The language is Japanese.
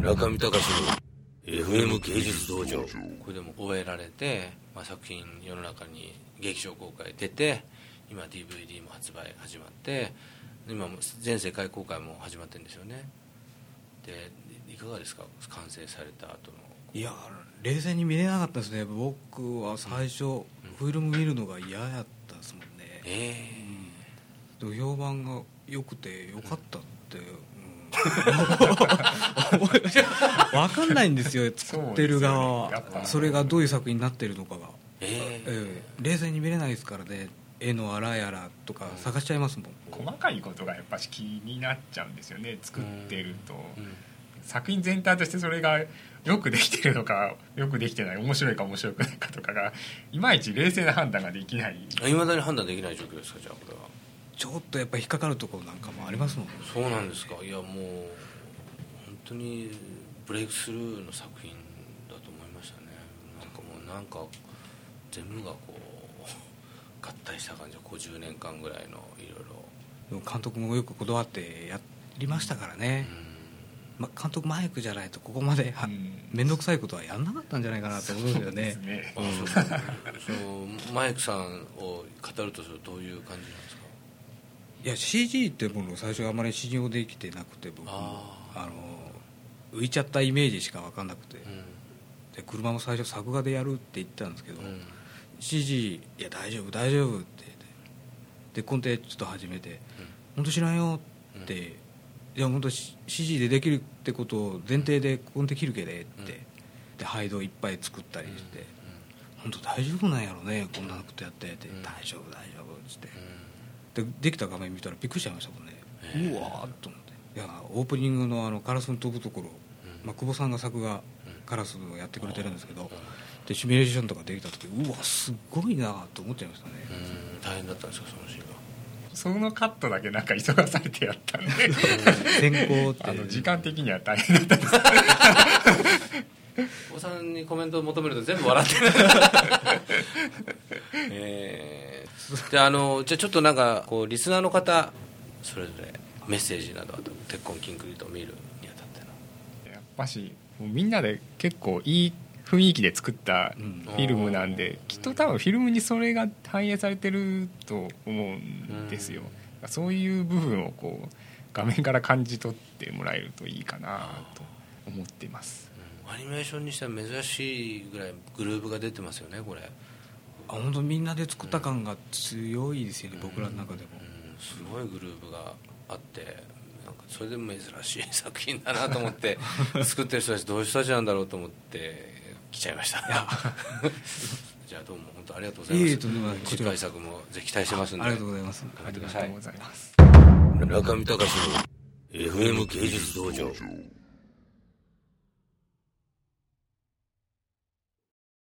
中見隆の FM 芸術道場。これでも終えられて、まあ、作品世の中に劇場公開出て今 DVD も発売始まって今も全世界公開も始まってるんですよね。でいかがですか？完成された後の。いや冷静に見れなかったですね。僕は最初、うん、フィルム見るのが嫌やったですもんね。ええ。ー、うん、評判が良くてよかったって、分かんないんですよ作ってる側は。そ,、それがどういう作品になってるのかが、えー、えー、冷静に見れないですからね。絵のあらやらとか探しちゃいますもん、細かいことがやっぱし気になっちゃうんですよね。作ってると、うん。うん、作品全体としてそれがよくできてるのかよくできてない面白いか面白くないかとかがいまいち冷静な判断ができない。いまだに判断できない状況ですかじゃあこれはちょっとやっぱ引っかかるところなんかもありますもんね。そうなんですか。いやもう本当にブレイクスルーの作品だと思いましたね。なんかもうなんか全部がこう合体した感じで50年間ぐらいのいろいろ。監督もよくこだわってやりましたからね、まあ、監督マイクじゃないとここまで面倒くさいことはやんなかったんじゃないかなと思うんですよね。ね、うん、そのマイクさんを語るとするとどういう感じなんですか？いや CG ってもの最初あまり信用できてなくて僕。あの浮いちゃったイメージしか分かんなくて、うん、で車も最初作画でやるって言ったんですけど、うん、CG いや大丈夫大丈夫って。でコンテちょっと始めて「本当知らんよ」って、いや本当 CG でできるってことを前提でコンテ切るけでって、でハイドいっぱい作ったりして「本当大丈夫なんやろねこんなことやって」って「大丈夫大丈夫」っつって。でできた画面見たらびっくりしちゃいましたもんね。うわーっと思って。いやオープニングのあのカラスの飛ぶところ、うん、まあ、久保さんが作画カラスをやってくれてるんですけど、でシミュレーションとかできた時うわすごいなと思っちゃいましたね。大変だったんですかそのシーンは。そのカットだけなんか急がされてやったんで。先行って あの時間的には大変だったんです お子さんにコメントを求めると全部笑ってる。え。ー、であのじゃあちょっとなんかこうリスナーの方それぞれメッセージなどあと鉄痕キンクリートを見るにあたっての。やっぱしみんなで結構いい雰囲気で作ったフィルムなんで、うん、きっと多分フィルムにそれが反映されてると思うんですよ、うん、そういう部分をこう画面から感じ取ってもらえるといいかなと思ってますアニメーションにしては珍しいぐらいグルーヴが出てますよねこれ。あ本当みんなで作った感が強いですよね、うん、僕らの中でも、うん、すごいグルーヴがあってなんかそれでも珍しい作品だなと思って 作ってる人たちどういう人たちなんだろうと思って来ちゃいました。じゃあどうも本当ありがとうございます。次回作もぜひ期待してますんで。ありがとうございます。頑張ってください。ありがとうございます。中見隆の FM 芸術道場